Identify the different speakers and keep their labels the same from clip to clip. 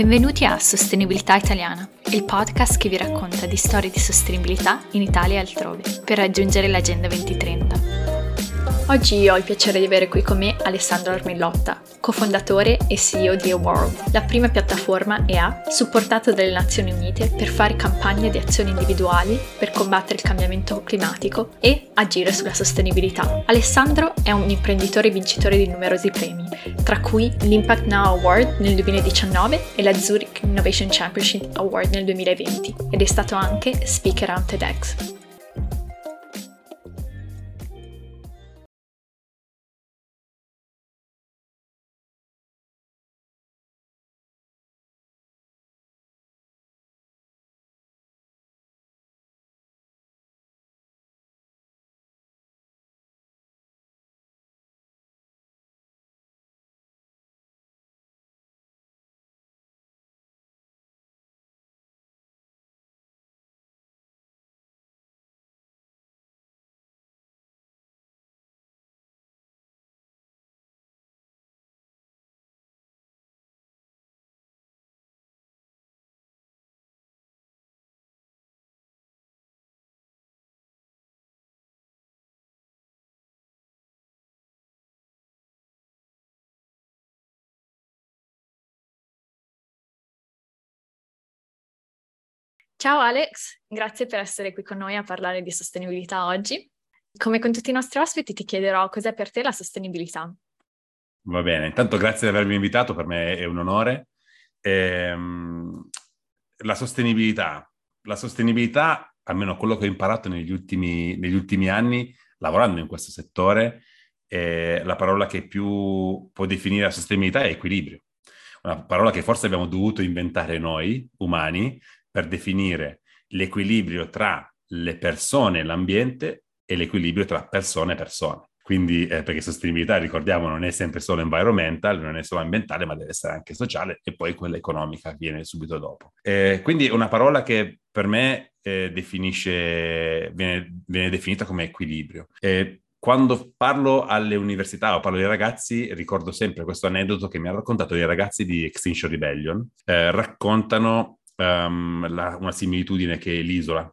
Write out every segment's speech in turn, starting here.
Speaker 1: Benvenuti a Sostenibilità Italiana, il podcast che vi racconta di storie di sostenibilità in Italia e altrove, per raggiungere l'Agenda 2030. Oggi ho il piacere di avere qui con me Alessandro Armillotta, cofondatore e CEO di A-World, la prima piattaforma EA supportata dalle Nazioni Unite per fare campagne di azioni individuali per combattere il cambiamento climatico e agire sulla sostenibilità. Alessandro è un imprenditore vincitore di numerosi premi, tra cui l'Impact Now Award nel 2019 e la Zurich Innovation Championship Award nel 2020 ed è stato anche speaker a TEDx. Ciao Alex, grazie per essere qui con noi a parlare di sostenibilità oggi. Come con tutti i nostri ospiti ti chiederò cos'è per te la sostenibilità.
Speaker 2: Va bene, intanto grazie di avermi invitato, per me è un onore. Ehm, la sostenibilità. La sostenibilità, almeno quello che ho imparato negli ultimi, negli ultimi anni, lavorando in questo settore, eh, la parola che più può definire la sostenibilità è equilibrio. Una parola che forse abbiamo dovuto inventare noi, umani, per definire l'equilibrio tra le persone e l'ambiente e l'equilibrio tra persone e persone. Quindi, eh, perché sostenibilità, ricordiamo, non è sempre solo environmental, non è solo ambientale, ma deve essere anche sociale e poi quella economica viene subito dopo. Eh, quindi una parola che per me eh, definisce, viene, viene, definita come equilibrio. quando parlo alle università o parlo ai ragazzi, ricordo sempre questo aneddoto che mi hanno raccontato dei ragazzi di Extinction Rebellion. Eh, raccontano um, la, una similitudine che è l'isola.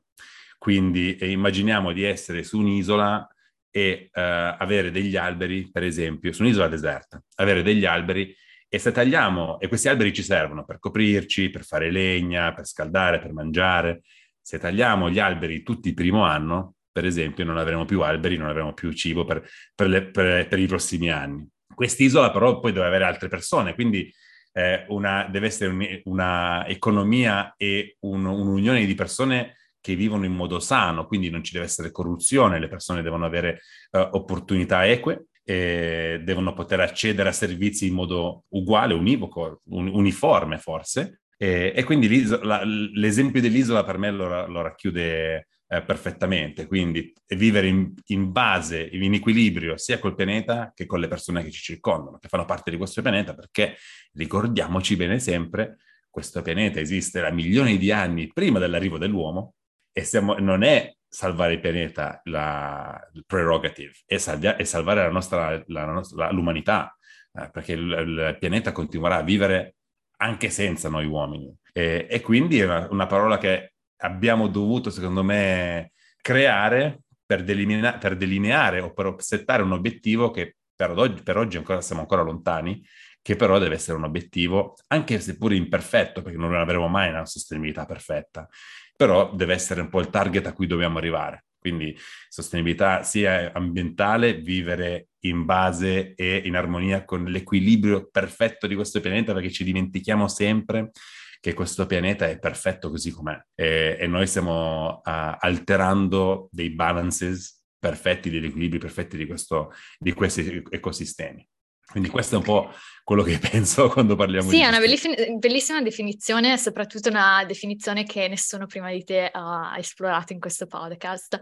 Speaker 2: Quindi eh, immaginiamo di essere su un'isola e uh, avere degli alberi, per esempio, su un'isola deserta, avere degli alberi e se tagliamo, e questi alberi ci servono per coprirci, per fare legna, per scaldare, per mangiare, se tagliamo gli alberi tutti il primo anno, per esempio, non avremo più alberi, non avremo più cibo per, per, le, per, per i prossimi anni. Quest'isola però poi deve avere altre persone, quindi eh, una, deve essere un, una economia e un, un'unione di persone che vivono in modo sano, quindi non ci deve essere corruzione, le persone devono avere uh, opportunità eque, devono poter accedere a servizi in modo uguale, univoco, un, uniforme forse. E, e quindi l'esempio dell'isola per me lo, lo racchiude eh, perfettamente, quindi vivere in, in, base, in equilibrio sia col pianeta che con le persone che ci circondano, che fanno parte di questo pianeta, perché ricordiamoci bene sempre, questo pianeta esiste da milioni di anni prima dell'arrivo dell'uomo e siamo, non è salvare il pianeta la, il prerogative, è, salvia, è salvare la nostra, la nostra, l'umanità, eh, perché il, il, pianeta continuerà a vivere anche senza noi uomini. E, e quindi è una, una parola che abbiamo dovuto, secondo me, creare per, delimina- per delineare o per settare un obiettivo che per oggi, per oggi ancora, siamo ancora lontani, che però deve essere un obiettivo, anche seppur imperfetto, perché non avremo mai una sostenibilità perfetta, però deve essere un po' il target a cui dobbiamo arrivare. Quindi sostenibilità sia ambientale, vivere in base e in armonia con l'equilibrio perfetto di questo pianeta, perché ci dimentichiamo sempre che questo pianeta è perfetto così com'è e, e noi stiamo uh, alterando dei balances perfetti, degli equilibri perfetti di, questo, di questi ecosistemi. Quindi questo è un po' quello che penso quando parliamo
Speaker 1: sì,
Speaker 2: di...
Speaker 1: Sì, è una bellissima, bellissima definizione, soprattutto una definizione che nessuno prima di te ha esplorato in questo podcast.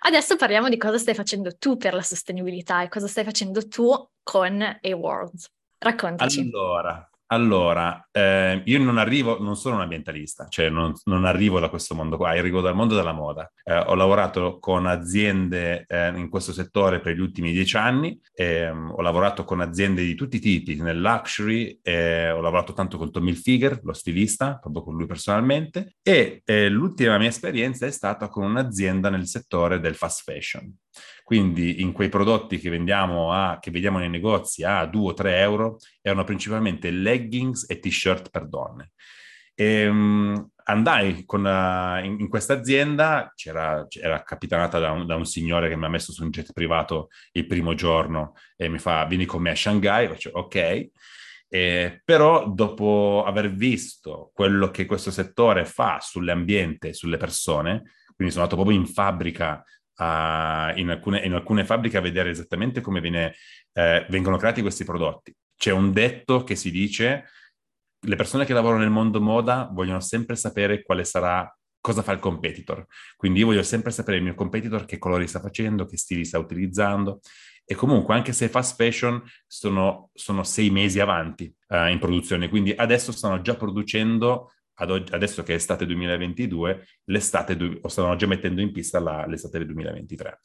Speaker 1: Adesso parliamo di cosa stai facendo tu per la sostenibilità e cosa stai facendo tu con A-World. Raccontaci.
Speaker 2: Allora, Allora, eh, io non arrivo, non sono un ambientalista, cioè non, non, arrivo da questo mondo qua, arrivo dal mondo della moda. Eh, ho lavorato con aziende eh, in questo settore per gli ultimi dieci anni, ehm, ho lavorato con aziende di tutti i tipi, nel luxury, eh, ho lavorato tanto con Tommy Hilfiger, lo stilista, proprio con lui personalmente, e eh, l'ultima mia esperienza è stata con un'azienda nel settore del fast fashion. Quindi in quei prodotti che vendiamo a, che vediamo nei negozi a 2 o 3 euro erano principalmente leggings e t-shirt per donne. E, um, andai con, uh, in, in, questa azienda, era capitanata da un, da un, signore che mi ha messo su un jet privato il primo giorno e mi fa vieni con me a Shanghai, faccio ok. Eh, però dopo aver visto quello che questo settore fa sull'ambiente, sulle persone, quindi sono andato proprio in fabbrica a, in, alcune, in, alcune, fabbriche a vedere esattamente come viene, eh, vengono creati questi prodotti. C'è un detto che si dice, le persone che lavorano nel mondo moda vogliono sempre sapere quale sarà, cosa fa il competitor. Quindi io voglio sempre sapere il mio competitor che colori sta facendo, che stili sta utilizzando. E comunque, anche se fast fashion, sono, sono sei mesi avanti uh, in produzione. Quindi adesso stanno già producendo oggi, adesso che è estate 2022, l'estate, o stavano già mettendo in pista la, l'estate del 2023.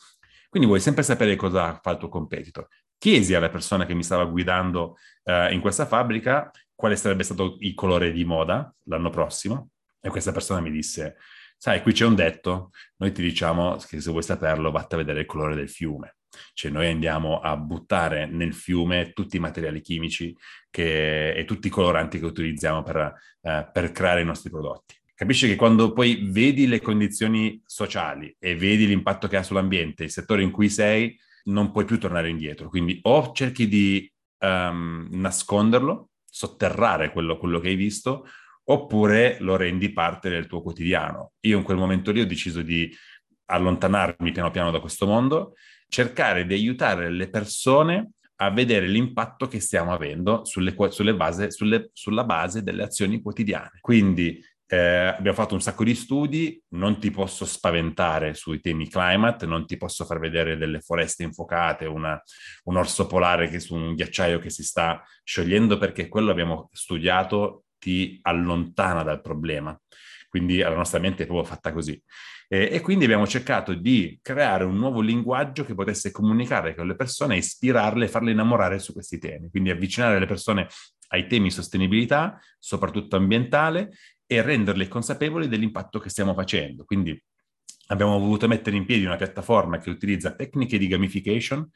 Speaker 2: Quindi vuoi sempre sapere cosa fa il tuo competitor. Chiesi alla persona che mi stava guidando eh, in questa fabbrica quale sarebbe stato il colore di moda l'anno prossimo e questa persona mi disse, sai, qui c'è un detto, noi ti diciamo che se vuoi saperlo vatte a vedere il colore del fiume. Cioè noi andiamo a buttare nel fiume tutti i materiali chimici che, e tutti i coloranti che utilizziamo per, eh, per creare i nostri prodotti. Capisci che quando poi vedi le condizioni sociali e vedi l'impatto che ha sull'ambiente, il settore in cui sei, non puoi più tornare indietro. Quindi o cerchi di um, nasconderlo, sotterrare quello, quello che hai visto, oppure lo rendi parte del tuo quotidiano. Io in quel momento lì ho deciso di allontanarmi piano piano da questo mondo cercare di aiutare le persone a vedere l'impatto che stiamo avendo sulle, sulle base, sulle, sulla base delle azioni quotidiane. Quindi eh, abbiamo fatto un sacco di studi, non ti posso spaventare sui temi climate, non ti posso far vedere delle foreste infuocate, una, un orso polare che su un ghiacciaio che si sta sciogliendo, perché quello abbiamo studiato ti allontana dal problema. Quindi la nostra mente è proprio fatta così. Eh, e quindi abbiamo cercato di creare un nuovo linguaggio che potesse comunicare con le persone, ispirarle e farle innamorare su questi temi. Quindi avvicinare le persone ai temi sostenibilità, soprattutto ambientale, e renderle consapevoli dell'impatto che stiamo facendo. Quindi abbiamo voluto mettere in piedi una piattaforma che utilizza tecniche di gamification,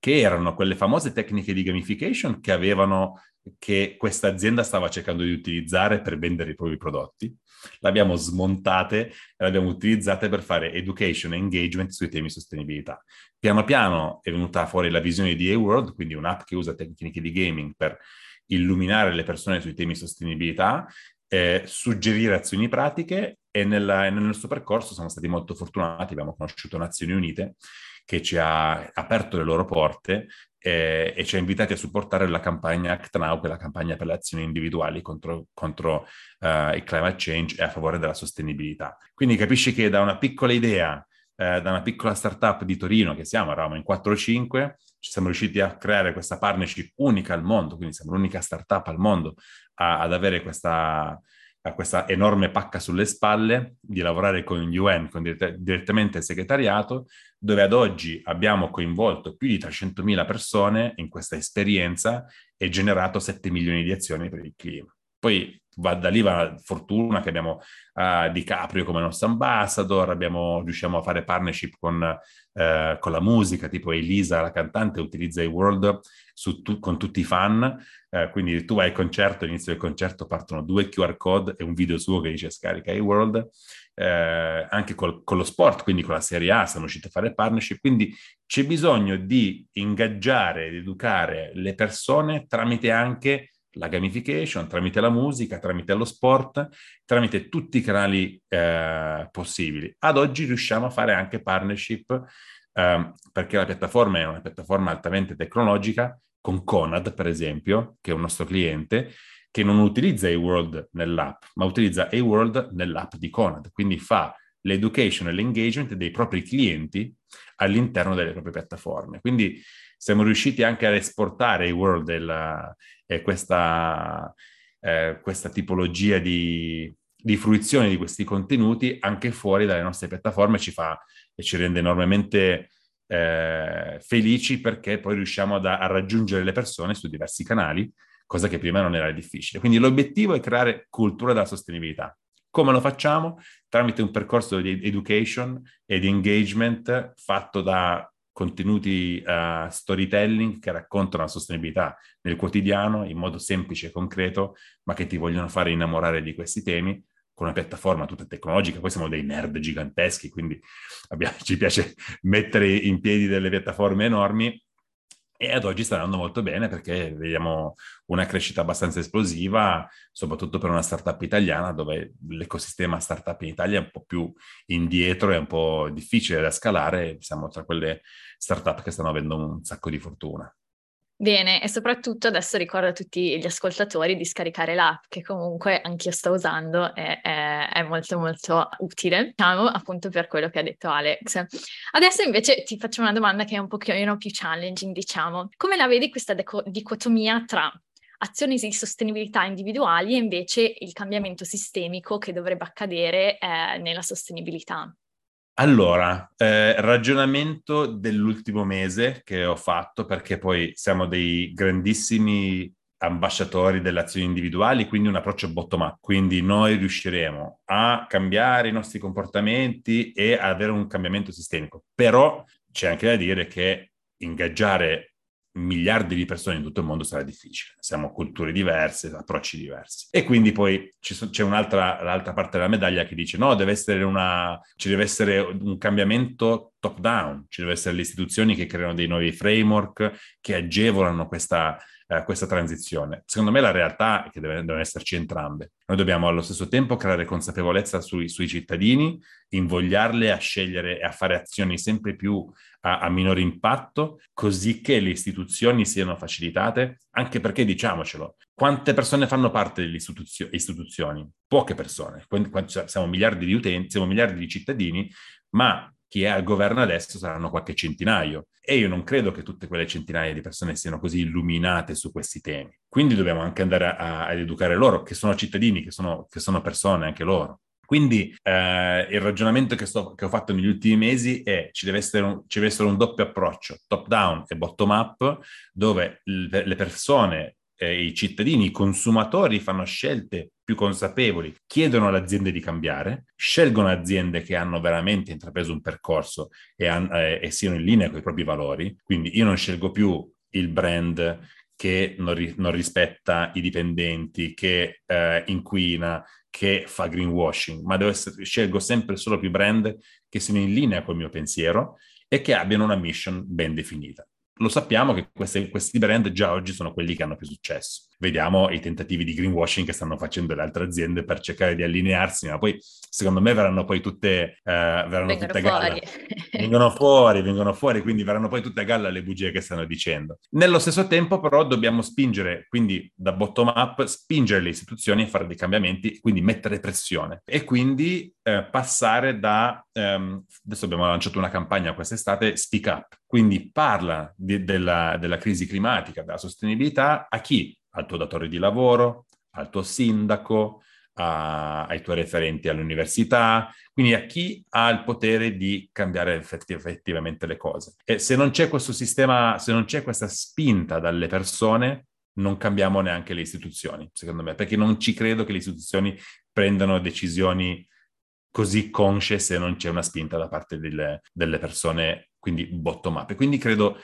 Speaker 2: che erano quelle famose tecniche di gamification che avevano che questa azienda stava cercando di utilizzare per vendere i propri prodotti l'abbiamo smontate e le abbiamo utilizzate per fare education e engagement sui temi sostenibilità. Piano piano è venuta fuori la visione di A-World, quindi un'app che usa tecniche di gaming per illuminare le persone sui temi sostenibilità, eh, suggerire azioni pratiche e nella, nel nostro percorso siamo stati molto fortunati, abbiamo conosciuto Nazioni Unite che ci ha aperto le loro porte eh, e ci ha invitati a supportare la campagna Act Now, che è la campagna per le azioni individuali contro, contro uh, il climate change e a favore della sostenibilità. Quindi capisci che da una piccola idea, eh, da una piccola startup di Torino, che siamo, eravamo in 4 o 5, ci siamo riusciti a creare questa partnership unica al mondo, quindi siamo l'unica startup al mondo a, ad avere questa, a questa enorme pacca sulle spalle di lavorare con UN, con dirett- direttamente il segretariato, dove ad oggi abbiamo coinvolto più di 300.000 persone in questa esperienza e generato 7 milioni di azioni per il clima. Poi va da lì va la fortuna che abbiamo uh, Di Caprio come nostro ambassador, abbiamo, riusciamo a fare partnership con, uh, con, la musica, tipo Elisa, la cantante, utilizza i World tu, con tutti i fan, uh, quindi tu vai al concerto, all'inizio del concerto partono due QR code e un video suo che dice scarica i World, anche col, con lo sport, quindi con la Serie A siamo riusciti a fare partnership, quindi c'è bisogno di ingaggiare, di educare le persone tramite anche la gamification, tramite la musica, tramite lo sport, tramite tutti i canali eh, possibili. Ad oggi riusciamo a fare anche partnership eh, perché la piattaforma è una piattaforma altamente tecnologica con Conad, per esempio, che è un nostro cliente, che non utilizza eWorld nell'app, ma utilizza eWorld nell'app di Conad, quindi fa l'education e l'engagement dei propri clienti all'interno delle proprie piattaforme. Quindi siamo riusciti anche ad esportare eWorld e, la, e questa, eh, questa tipologia di, di fruizione di questi contenuti anche fuori dalle nostre piattaforme ci fa e ci rende enormemente eh, felici perché poi riusciamo a, a raggiungere le persone su diversi canali, cosa che prima non era difficile. Quindi l'obiettivo è creare cultura della sostenibilità. Come lo facciamo? Tramite un percorso di education e di engagement fatto da contenuti uh, storytelling che raccontano la sostenibilità nel quotidiano in modo semplice e concreto, ma che ti vogliono fare innamorare di questi temi con una piattaforma tutta tecnologica. Poi siamo dei nerd giganteschi, quindi abbiamo, ci piace mettere in piedi delle piattaforme enormi e ad oggi sta andando molto bene perché vediamo una crescita abbastanza esplosiva, soprattutto per una startup italiana dove l'ecosistema startup in Italia è un po' più indietro, è un po' difficile da scalare, siamo tra quelle startup che stanno avendo un sacco di fortuna.
Speaker 1: Bene, e soprattutto adesso ricordo a tutti gli ascoltatori di scaricare l'app, che comunque anch'io sto usando e è, è, molto molto utile, diciamo, appunto per quello che ha detto Alex. Adesso invece ti faccio una domanda che è un pochino più challenging, diciamo. Come la vedi questa deco- dicotomia tra azioni di sostenibilità individuali e invece il cambiamento sistemico che dovrebbe accadere eh, nella sostenibilità?
Speaker 2: Allora, eh, ragionamento dell'ultimo mese che ho fatto, perché poi siamo dei grandissimi ambasciatori delle azioni individuali, quindi un approccio bottom-up. Quindi noi riusciremo a cambiare i nostri comportamenti e ad avere un cambiamento sistemico. Però c'è anche da dire che ingaggiare miliardi di persone in tutto il mondo sarà difficile. Siamo culture diverse, approcci diversi. E quindi poi so, c'è un'altra l'altra parte della medaglia che dice no, deve essere una, ci deve essere un cambiamento top down, ci deve essere le istituzioni che creano dei nuovi framework che agevolano questa eh, questa transizione. Secondo me la realtà è che devono esserci entrambe. Noi dobbiamo allo stesso tempo creare consapevolezza sui, sui cittadini, invogliarli a scegliere e a fare azioni sempre più a, a minore impatto, così che le istituzioni siano facilitate, anche perché diciamocelo, quante persone fanno parte delle istituzio- istituzioni? Poche persone. siamo miliardi di utenti, siamo miliardi di cittadini, ma chi è al governo adesso saranno qualche centinaio. E io non credo che tutte quelle centinaia di persone siano così illuminate su questi temi. Quindi dobbiamo anche andare a, ad educare loro, che sono cittadini, che sono, che sono persone anche loro. Quindi eh, il ragionamento che, sto, che, ho fatto negli ultimi mesi è ci deve essere un, ci deve essere un doppio approccio, top down e bottom up, dove le persone eh, i cittadini, i consumatori fanno scelte più consapevoli, chiedono alle aziende di cambiare, scelgono aziende che hanno veramente intrapreso un percorso e, eh, e siano in linea con i propri valori. Quindi io non scelgo più il brand che non, ri- non rispetta i dipendenti, che eh, inquina, che fa greenwashing, ma essere, scelgo sempre solo più brand che siano in linea col mio pensiero e che abbiano una mission ben definita lo sappiamo che queste, questi brand già oggi sono quelli che hanno più successo. Vediamo i tentativi di greenwashing che stanno facendo le altre aziende per cercare di allinearsi, ma poi secondo me verranno poi tutte, eh, verranno tutte a galla. vengono fuori, vengono fuori, quindi verranno poi tutte a galla le bugie che stanno dicendo. Nello stesso tempo però dobbiamo spingere, quindi da bottom up, spingere le istituzioni a fare dei cambiamenti, quindi mettere pressione e quindi eh, passare da, ehm, adesso abbiamo lanciato una campagna quest'estate, Speak Up, quindi parla di, della, della crisi climatica, della sostenibilità a chi? Al tuo datore di lavoro, al tuo sindaco, a, ai tuoi referenti all'università, quindi a chi ha il potere di cambiare effetti, effettivamente le cose. E se non c'è questo sistema, se non c'è questa spinta dalle persone, non cambiamo neanche le istituzioni, secondo me, perché non ci credo che le istituzioni prendano decisioni così consce se non c'è una spinta da parte delle, delle persone quindi bottom up. E quindi credo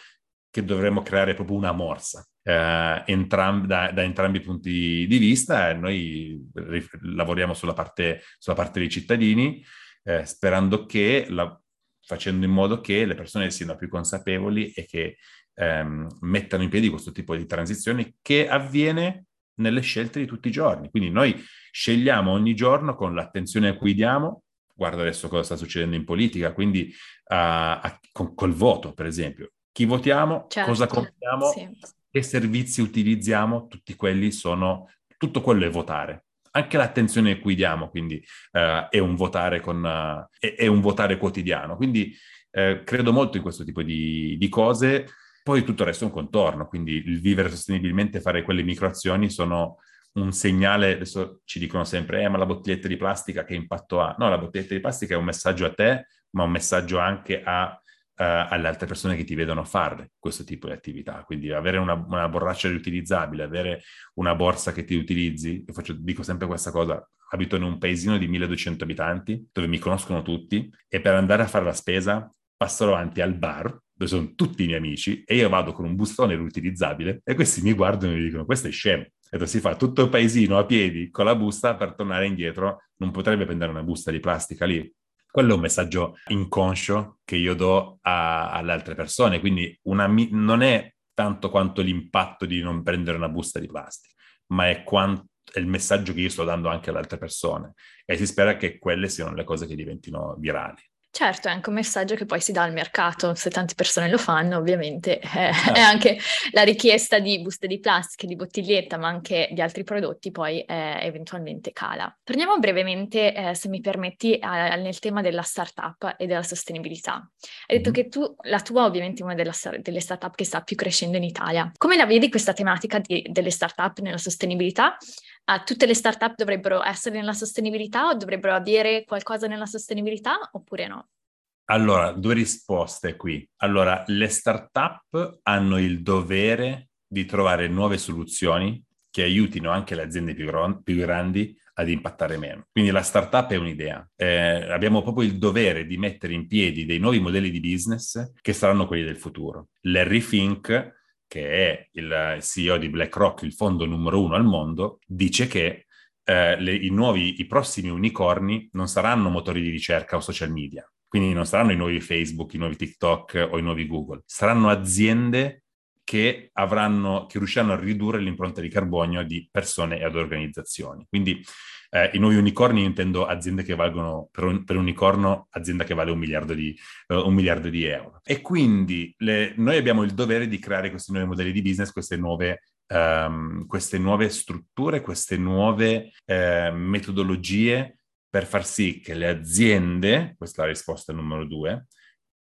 Speaker 2: che dovremmo creare proprio una morsa eh, entrambi, da, da, entrambi i punti di vista. Noi rif- lavoriamo sulla parte, sulla parte, dei cittadini, eh, sperando che, la, facendo in modo che le persone siano più consapevoli e che ehm, mettano in piedi questo tipo di transizione che avviene nelle scelte di tutti i giorni. Quindi noi scegliamo ogni giorno con l'attenzione a cui diamo guarda adesso cosa sta succedendo in politica, quindi uh, a, con, col voto, per esempio. Chi votiamo, certo, cosa compriamo, sì. che servizi utilizziamo, tutti quelli sono, tutto quello è votare. Anche l'attenzione a cui diamo, quindi uh, è, un votare con, uh, è, è, un votare quotidiano. Quindi credo molto in questo tipo di, di cose. Poi tutto il resto è un contorno, quindi il vivere sostenibilmente, fare quelle microazioni sono un segnale, adesso ci dicono sempre, eh, ma la bottiglietta di plastica che impatto ha? No, la bottiglietta di plastica è un messaggio a te, ma un messaggio anche a, uh, alle altre persone che ti vedono fare questo tipo di attività. Quindi avere una, una borraccia riutilizzabile, avere una borsa che ti utilizzi, io faccio, dico sempre questa cosa, abito in un paesino di 1200 abitanti, dove mi conoscono tutti, e per andare a fare la spesa passo davanti al bar, dove sono tutti i miei amici, e io vado con un bustone riutilizzabile, e questi mi guardano e mi dicono, questo è scemo. E si fa tutto il paesino a piedi con la busta per tornare indietro, non potrebbe prendere una busta di plastica lì. Quello è un messaggio inconscio che io do a, alle altre persone, quindi una, non è tanto quanto l'impatto di non prendere una busta di plastica, ma è, quanto, è il messaggio che io sto dando anche alle altre persone e si spera che quelle siano le cose che diventino virali.
Speaker 1: Certo, è anche un messaggio che poi si dà al mercato, se tante persone lo fanno ovviamente eh, è certo. anche la richiesta di buste di plastica, di bottiglietta, ma anche di altri prodotti poi eh, eventualmente cala. Torniamo brevemente, eh, se mi permetti, a, nel tema della startup e della sostenibilità. Hai detto mm-hmm. che tu, la tua ovviamente è una della, delle startup che sta più crescendo in Italia. Come la vedi questa tematica di, delle startup nella sostenibilità? Uh, tutte le startup dovrebbero essere nella sostenibilità o dovrebbero avere qualcosa nella sostenibilità oppure no?
Speaker 2: Allora, due risposte qui. Allora, le startup hanno il dovere di trovare nuove soluzioni che aiutino anche le aziende più, gro- più grandi ad impattare meno. Quindi la startup è un'idea. Eh, abbiamo proprio il dovere di mettere in piedi dei nuovi modelli di business che saranno quelli del futuro. Larry Fink, che è il CEO di BlackRock, il fondo numero uno al mondo, dice che eh, le, i, nuovi, i prossimi unicorni non saranno motori di ricerca o social media, quindi non saranno i nuovi Facebook, i nuovi TikTok o i nuovi Google, saranno aziende che, avranno, che riusciranno a ridurre l'impronta di carbonio di persone e ad organizzazioni. Quindi eh, i nuovi unicorni intendo aziende che valgono, per un, per un unicorno, azienda che vale un miliardo di, uh, un miliardo di euro. E quindi le, noi abbiamo il dovere di creare questi nuovi modelli di business, queste nuove Um, queste nuove strutture, queste nuove uh, metodologie per far sì che le aziende, questa è la risposta numero due,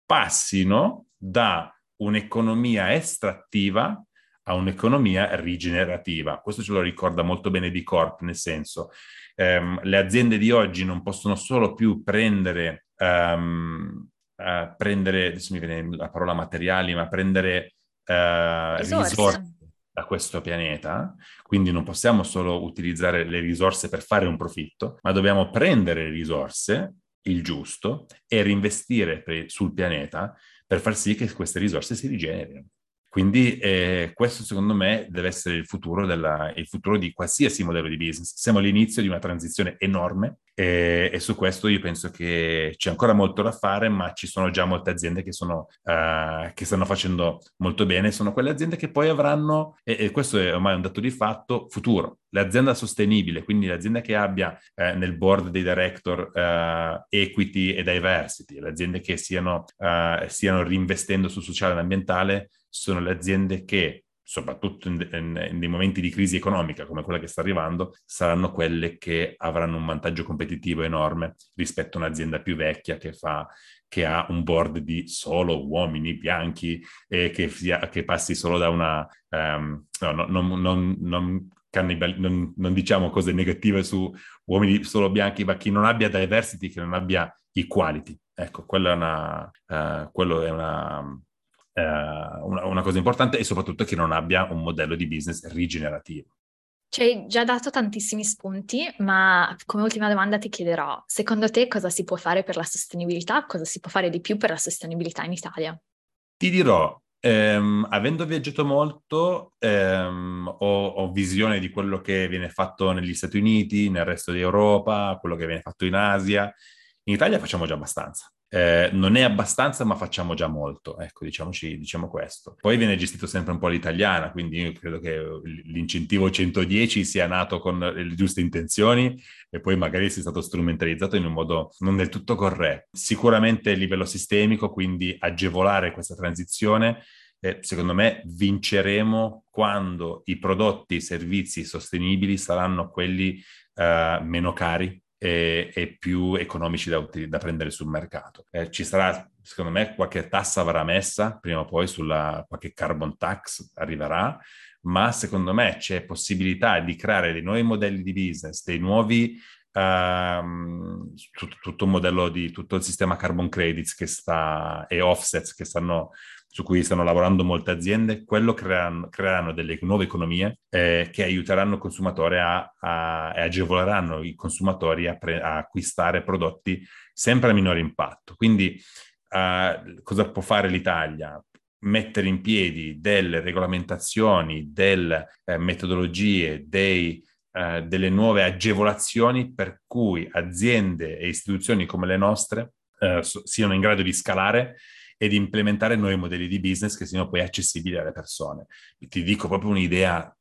Speaker 2: passino da un'economia estrattiva a un'economia rigenerativa. Questo ce lo ricorda molto bene di Corp, nel senso ehm, le aziende di oggi non possono solo più prendere, um, uh, prendere adesso mi viene la parola materiali, ma prendere uh, risorse. risorse da questo pianeta, quindi non possiamo solo utilizzare le risorse per fare un profitto, ma dobbiamo prendere le risorse, il giusto, e reinvestire per, sul pianeta per far sì che queste risorse si rigenerino. Quindi eh, questo secondo me deve essere il futuro, della, il futuro, di qualsiasi modello di business. Siamo all'inizio di una transizione enorme e, e, su questo io penso che c'è ancora molto da fare, ma ci sono già molte aziende che, sono, uh, che stanno facendo molto bene. Sono quelle aziende che poi avranno, e, e, questo è ormai un dato di fatto, futuro. L'azienda sostenibile, quindi l'azienda che abbia eh, nel board dei director uh, equity e diversity, le aziende che siano, uh, stiano reinvestendo sul sociale e ambientale, sono le aziende che, soprattutto in, in, in, dei momenti di crisi economica come quella che sta arrivando, saranno quelle che avranno un vantaggio competitivo enorme rispetto a un'azienda più vecchia che fa che ha un board di solo uomini bianchi e che, che passi solo da una... Um, no, no, non, non, non, cannibali, non, non, diciamo cose negative su uomini solo bianchi, ma chi non abbia diversity, che non abbia equality. Ecco, quello è una, uh, quello è una eh, una, una cosa importante e soprattutto che non abbia un modello di business rigenerativo.
Speaker 1: Ci hai già dato tantissimi spunti, ma come ultima domanda ti chiederò, secondo te cosa si può fare per la sostenibilità? Cosa si può fare di più per la sostenibilità in Italia?
Speaker 2: Ti dirò, ehm, avendo viaggiato molto, ehm, ho, ho, visione di quello che viene fatto negli Stati Uniti, nel resto d'Europa, quello che viene fatto in Asia. In Italia facciamo già abbastanza. Eh, non è abbastanza, ma facciamo già molto, ecco, diciamoci, diciamo questo. Poi viene gestito sempre un po' l'italiana, quindi io credo che l'incentivo 110 sia nato con le giuste intenzioni e poi magari sia stato strumentalizzato in un modo non del tutto corretto. Sicuramente a livello sistemico, quindi agevolare questa transizione eh, secondo me vinceremo quando i prodotti e i servizi sostenibili saranno quelli eh, meno cari e, e più economici da, da, prendere sul mercato. Eh, ci sarà, secondo me, qualche tassa verrà messa prima o poi sulla qualche carbon tax arriverà, ma secondo me c'è possibilità di creare dei nuovi modelli di business, dei nuovi Uh, tutto, tutto, un modello di tutto il sistema carbon credits che sta, e offsets che stanno, su cui stanno lavorando molte aziende, quello creeranno, creeranno delle nuove economie eh, che aiuteranno il consumatore a, a, e agevoleranno i consumatori a, pre, a, acquistare prodotti sempre a minore impatto. Quindi uh, cosa può fare l'Italia? mettere in piedi delle regolamentazioni, delle eh, metodologie, dei, eh, delle nuove agevolazioni per cui aziende e istituzioni come le nostre eh, siano in grado di scalare e di implementare nuovi modelli di business che siano poi accessibili alle persone. Ti dico proprio un'idea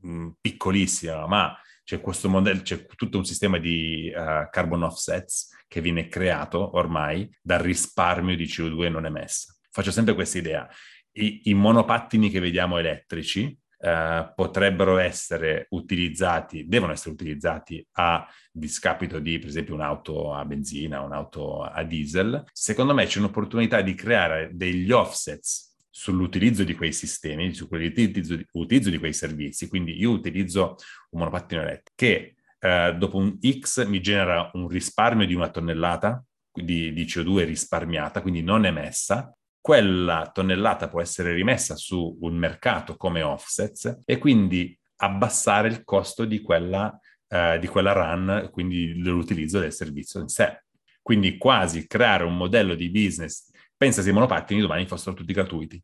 Speaker 2: mh, piccolissima, ma c'è questo modello, c'è tutto un sistema di uh, carbon offsets che viene creato ormai dal risparmio di CO2 non emessa faccio sempre questa idea. I, I, monopattini che vediamo elettrici eh, potrebbero essere utilizzati, devono essere utilizzati a discapito di, per esempio, un'auto a benzina, un'auto a diesel. Secondo me c'è un'opportunità di creare degli offsets sull'utilizzo di quei sistemi, sull'utilizzo di, quei servizi. Quindi io utilizzo un monopattino elettrico che eh, dopo un X mi genera un risparmio di una tonnellata di, di CO2 risparmiata, quindi non emessa, quella tonnellata può essere rimessa su un mercato come offsets e quindi abbassare il costo di quella, eh, di quella run, quindi l'utilizzo del servizio in sé. Quindi quasi creare un modello di business, pensa se i monopattini domani fossero tutti gratuiti,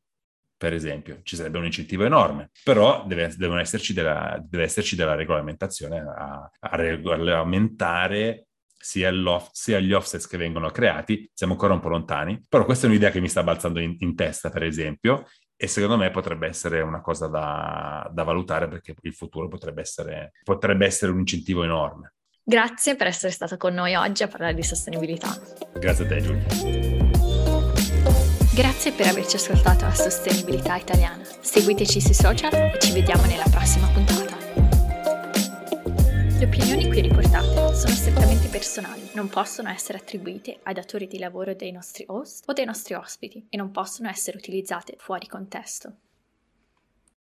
Speaker 2: per esempio, ci sarebbe un incentivo enorme, però deve, esserci, della, deve esserci della regolamentazione a, a regolamentare sia, sia, gli offsets che vengono creati, siamo ancora un po' lontani, però questa è un'idea che mi sta balzando in, in testa, per esempio, e secondo me potrebbe essere una cosa da, da valutare perché il futuro potrebbe essere, potrebbe essere un incentivo enorme.
Speaker 1: Grazie per essere stato con noi oggi a parlare di sostenibilità.
Speaker 2: Grazie a te Giulia.
Speaker 1: Grazie per averci ascoltato a Sostenibilità Italiana. Seguiteci sui social e ci vediamo nella prossima puntata. Le opinioni qui riportate sono strettamente personali, non possono essere attribuite ai datori di lavoro dei nostri host o dei nostri ospiti e non possono essere utilizzate fuori contesto.